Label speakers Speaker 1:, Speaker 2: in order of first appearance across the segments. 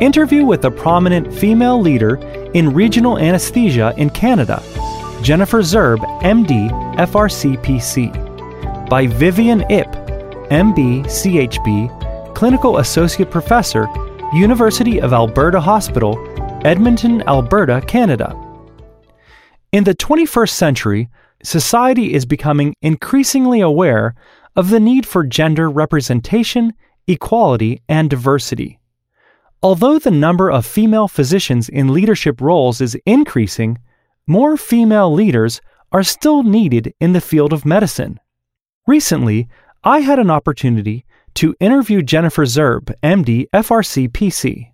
Speaker 1: Interview with a prominent female leader in regional anesthesia in Canada, Jennifer Szerb, MD, FRCPC, by Vivian Ip, MB, CHB, Clinical Associate Professor, University of Alberta Hospital, Edmonton, Alberta, Canada. In the 21st century, society is becoming increasingly aware of the need for gender representation, equality, and diversity. Although the number of female physicians in leadership roles is increasing, more female leaders are still needed in the field of medicine. Recently, I had an opportunity to interview Jennifer Szerb, MD, FRC PC.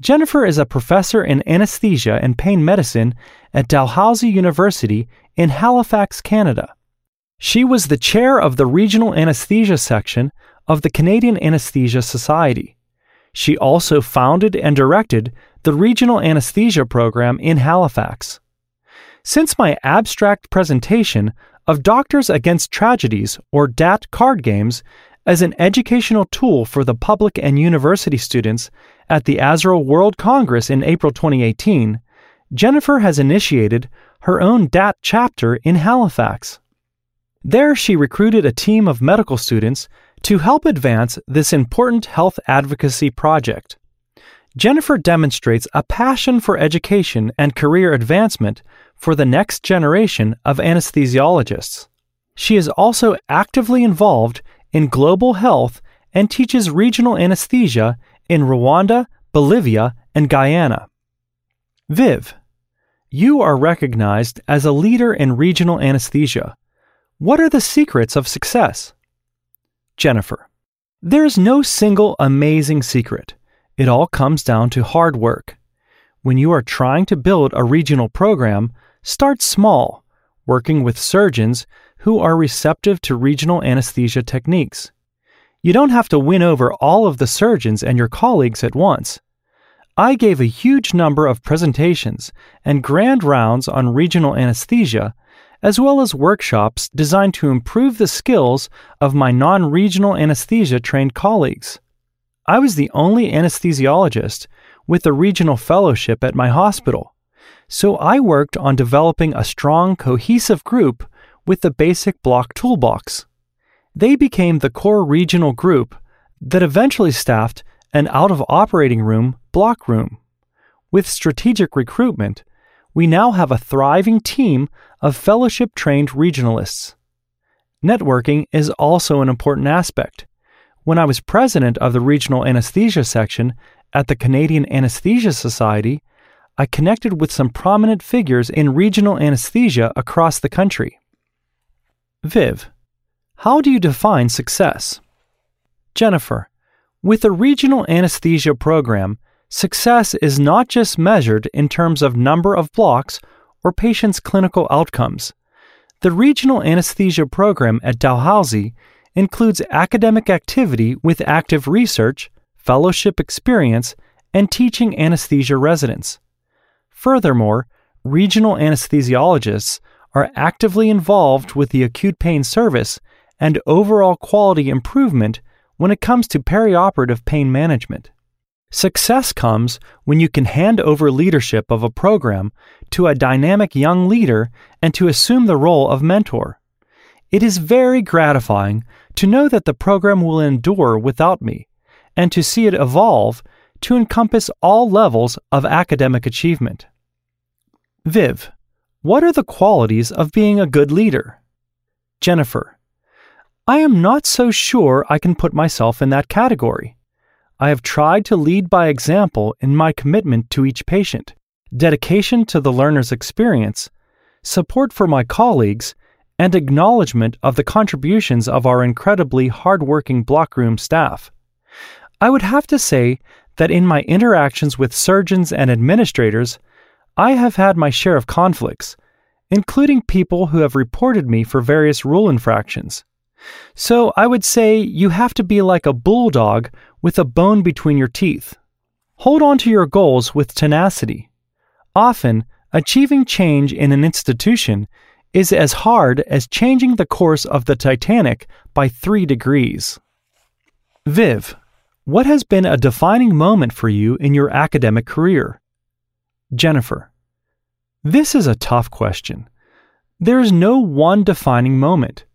Speaker 1: Jennifer is a professor in anesthesia and pain medicine at Dalhousie University in Halifax, Canada. She was the chair of the regional anesthesia section of the Canadian Anesthesia Society. She also founded and directed the regional anesthesia program in Halifax. Since my abstract presentation of Doctors Against Tragedies, or DAT card games, as an educational tool for the public and university students at the ASRA World Congress in April 2018, Jennifer has initiated her own DAT chapter in Halifax. There, she recruited a team of medical students to help advance this important health advocacy project. Jennifer demonstrates a passion for education and career advancement for the next generation of anesthesiologists. She is also actively involved in global health and teaches regional anesthesia in Rwanda, Bolivia, and Guyana. Viv, you are recognized as a leader in regional anesthesia. What are the secrets of success? Jennifer, there is no single amazing secret. It all comes down to hard work. When you are trying to build a regional program, start small, working with surgeons who are receptive to regional anesthesia techniques. You don't have to win over all of the surgeons and your colleagues at once. I gave a huge number of presentations and grand rounds on regional anesthesia, as well as workshops designed to improve the skills of my non regional anesthesia trained colleagues. I was the only anesthesiologist with a regional fellowship at my hospital, so I worked on developing a strong, cohesive group with the basic block toolbox. They became the core regional group that eventually staffed an out of operating room block room. With strategic recruitment, we now have a thriving team of fellowship trained regionalists. Networking is also an important aspect. When I was president of the regional anesthesia section at the Canadian Anesthesia Society, I connected with some prominent figures in regional anesthesia across the country. Viv, how do you define success? Jennifer, with a regional anesthesia program, success is not just measured in terms of number of blocks or patients' clinical outcomes. The regional anesthesia program at Dalhousie includes academic activity with active research, fellowship experience, and teaching anesthesia residents. Furthermore, regional anesthesiologists are actively involved with the acute pain service and overall quality improvement when it comes to perioperative pain management. Success comes when you can hand over leadership of a program to a dynamic young leader and to assume the role of mentor. It is very gratifying to know that the program will endure without me and to see it evolve to encompass all levels of academic achievement. Viv, what are the qualities of being a good leader? Jennifer, I am not so sure I can put myself in that category. I have tried to lead by example in my commitment to each patient, dedication to the learner's experience, support for my colleagues, and acknowledgement of the contributions of our incredibly hardworking blockroom staff. I would have to say that in my interactions with surgeons and administrators, I have had my share of conflicts, including people who have reported me for various rule infractions. So I would say you have to be like a bulldog with a bone between your teeth. Hold on to your goals with tenacity. Often, achieving change in an institution is as hard as changing the course of the Titanic by three degrees. Viv, What has been a defining moment for you in your academic career? Jennifer. This is a tough question. There is no one defining moment.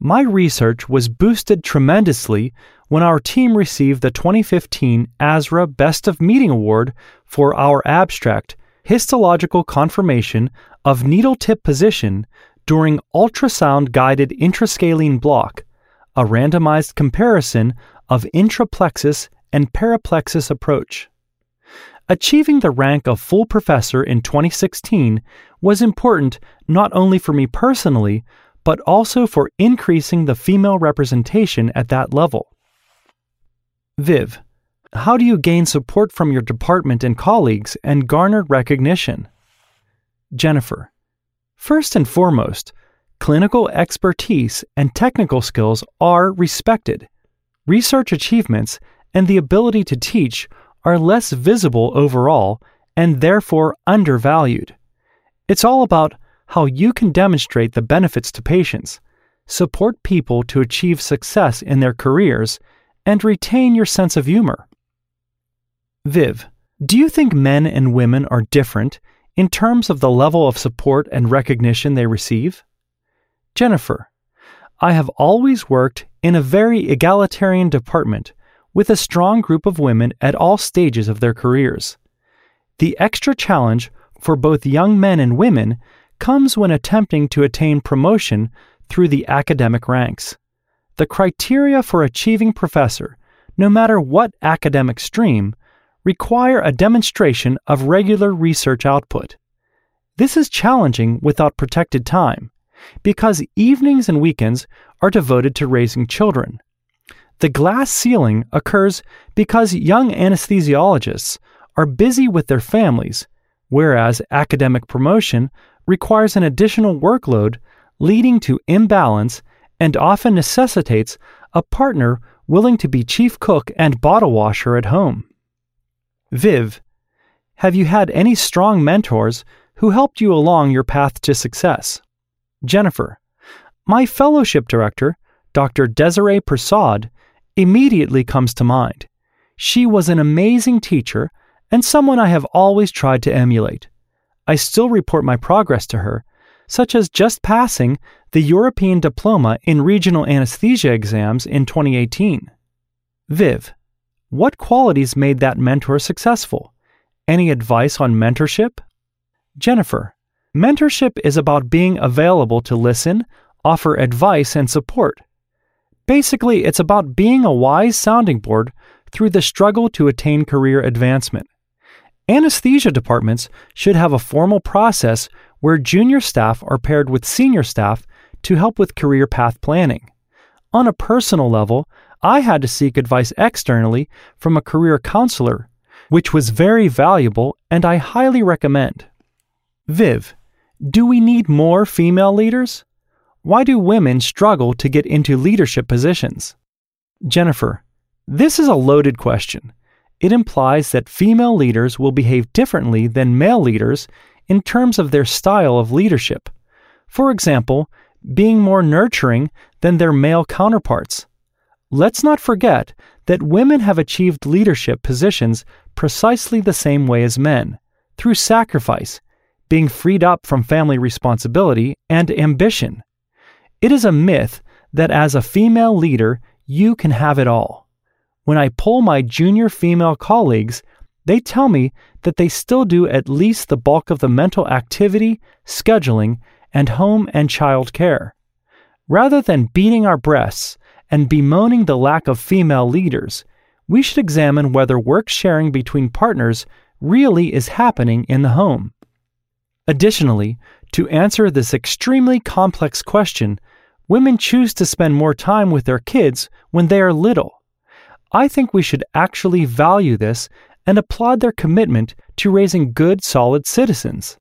Speaker 1: My research was boosted tremendously when our team received the 2015 ASRA Best of Meeting Award for our abstract, Histological Confirmation of Needle Tip Position during Ultrasound Guided Interscalene Block, a randomized comparison of intraplexus and paraplexus approach. Achieving the rank of full professor in 2016 was important not only for me personally, but also for increasing the female representation at that level. Viv, how do you gain support from your department and colleagues and garner recognition? Jennifer, first and foremost, clinical expertise and technical skills are respected. Research achievements and the ability to teach are less visible overall and therefore undervalued. It's all about how you can demonstrate the benefits to patients, support people to achieve success in their careers, and retain your sense of humor. Viv, do you think men and women are different in terms of the level of support and recognition they receive? Jennifer, I have always worked in a very egalitarian department with a strong group of women at all stages of their careers. The extra challenge for both young men and women comes when attempting to attain promotion through the academic ranks. The criteria for achieving professor, no matter what academic stream, require a demonstration of regular research output. This is challenging without protected time, because evenings and weekends are devoted to raising children. The glass ceiling occurs because young anesthesiologists are busy with their families, whereas academic promotion requires an additional workload, leading to imbalance and often necessitates a partner willing to be chief cook and bottle washer at home. Viv, have you had any strong mentors who helped you along your path to success? Jennifer, my fellowship director, Dr. Desiree Prasad, immediately comes to mind. She was an amazing teacher and someone I have always tried to emulate. I still report my progress to her, such as just passing the European Diploma in Regional Anesthesia exams in 2018. Viv, what qualities made that mentor successful? Any advice on mentorship? Jennifer, mentorship is about being available to listen, offer advice, and support. Basically, it's about being a wise sounding board through the struggle to attain career advancement. Anesthesia departments should have a formal process where junior staff are paired with senior staff to help with career path planning. On a personal level, I had to seek advice externally from a career counselor, which was very valuable and I highly recommend. Viv, do we need more female leaders? Why do women struggle to get into leadership positions? Jennifer, this is a loaded question it implies that female leaders will behave differently than male leaders in terms of their style of leadership. For example, being more nurturing than their male counterparts. Let's not forget that women have achieved leadership positions precisely the same way as men through sacrifice, being freed up from family responsibility and ambition. It is a myth that as a female leader, you can have it all. When I poll my junior female colleagues, they tell me that they still do at least the bulk of the mental activity, scheduling, and home and child care. Rather than beating our breasts and bemoaning the lack of female leaders, we should examine whether work sharing between partners really is happening in the home. Additionally, to answer this extremely complex question, women choose to spend more time with their kids when they are little. I think we should actually value this and applaud their commitment to raising good, solid citizens.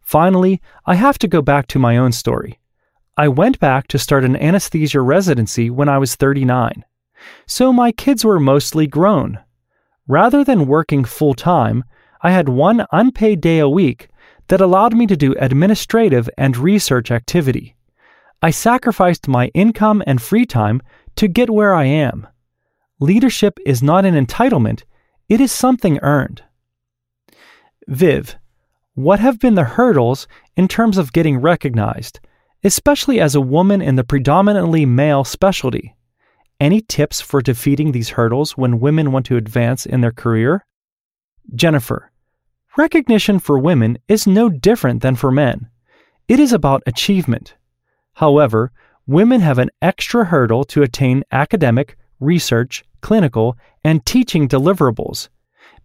Speaker 1: Finally, I have to go back to my own story. I went back to start an anesthesia residency when I was 39, so my kids were mostly grown. Rather than working full time, I had one unpaid day a week that allowed me to do administrative and research activity. I sacrificed my income and free time to get where I am. Leadership is not an entitlement, it is something earned. Viv, what have been the hurdles in terms of getting recognized, especially as a woman in the predominantly male specialty? Any tips for defeating these hurdles when women want to advance in their career? Jennifer, recognition for women is no different than for men. It is about achievement. However, women have an extra hurdle to attain academic, research, clinical, and teaching deliverables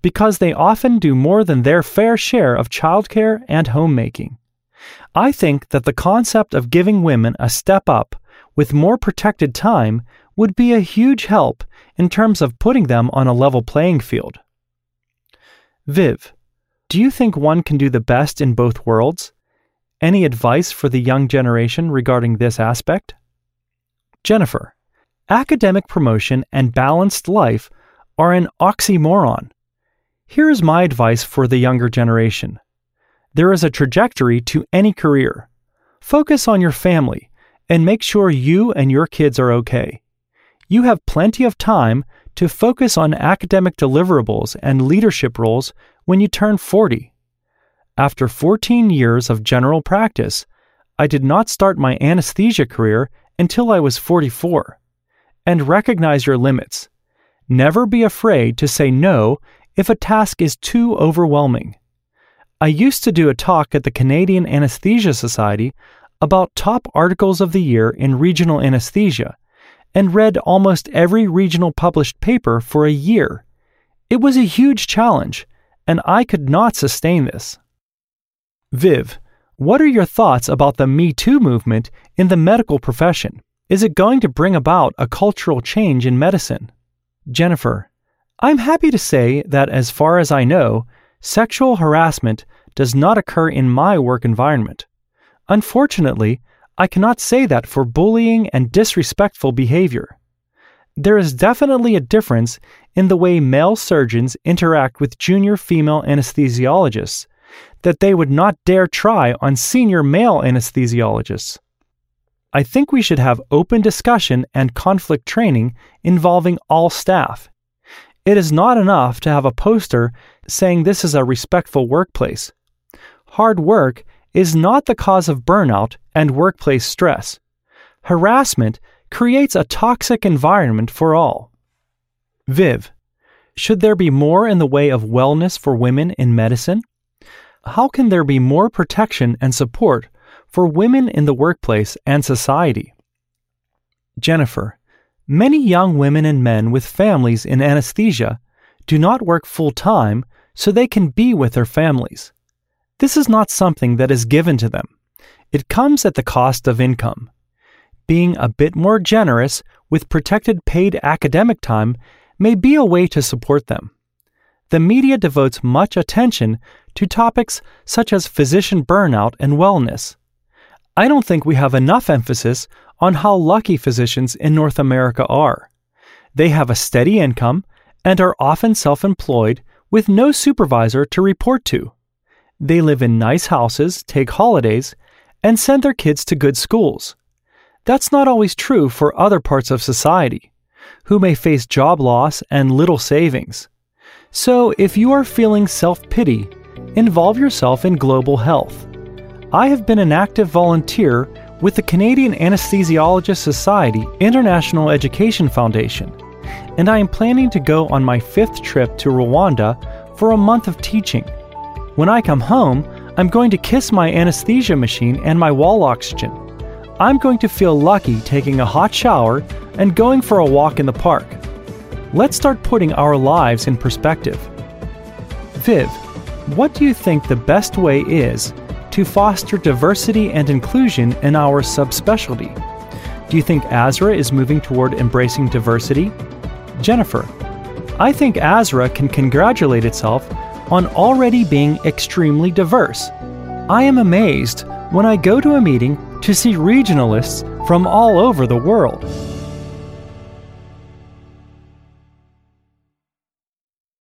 Speaker 1: because they often do more than their fair share of childcare and homemaking. I think that the concept of giving women a step up with more protected time would be a huge help in terms of putting them on a level playing field. Viv, do you think one can do the best in both worlds? Any advice for the young generation regarding this aspect? Jennifer, academic promotion and balanced life are an oxymoron. Here is my advice for the younger generation there is a trajectory to any career. Focus on your family and make sure you and your kids are okay. You have plenty of time to focus on academic deliverables and leadership roles when you turn 40. After 14 years of general practice, I did not start my anesthesia career until I was 44. And recognize your limits. Never be afraid to say no if a task is too overwhelming. I used to do a talk at the Canadian Anesthesia Society about top articles of the year in regional anesthesia and read almost every regional published paper for a year. It was a huge challenge, and I could not sustain this. Viv, what are your thoughts about the Me Too movement in the medical profession? Is it going to bring about a cultural change in medicine? Jennifer, I'm happy to say that as far as I know, sexual harassment does not occur in my work environment. Unfortunately, I cannot say that for bullying and disrespectful behavior. There is definitely a difference in the way male surgeons interact with junior female anesthesiologists that they would not dare try on senior male anesthesiologists. I think we should have open discussion and conflict training involving all staff. It is not enough to have a poster saying this is a respectful workplace. Hard work is not the cause of burnout and workplace stress. Harassment creates a toxic environment for all. Viv, should there be more in the way of wellness for women in medicine? How can there be more protection and support for women in the workplace and society? Jennifer, many young women and men with families in anesthesia do not work full time so they can be with their families. This is not something that is given to them. It comes at the cost of income. Being a bit more generous with protected paid academic time may be a way to support them. The media devotes much attention to topics such as physician burnout and wellness. I don't think we have enough emphasis on how lucky physicians in North America are. They have a steady income and are often self employed with no supervisor to report to. They live in nice houses, take holidays, and send their kids to good schools. That's not always true for other parts of society, who may face job loss and little savings. So, if you are feeling self pity, involve yourself in global health. I have been an active volunteer with the Canadian Anesthesiologist Society International Education Foundation, and I am planning to go on my fifth trip to Rwanda for a month of teaching. When I come home, I'm going to kiss my anesthesia machine and my wall oxygen. I'm going to feel lucky taking a hot shower and going for a walk in the park. Let's start putting our lives in perspective. Viv, what do you think the best way is to foster diversity and inclusion in our subspecialty? Do you think ASRA is moving toward embracing diversity? Jennifer, I think ASRA can congratulate itself on already being extremely diverse. I am amazed when I go to a meeting to see regionalists from all over the world.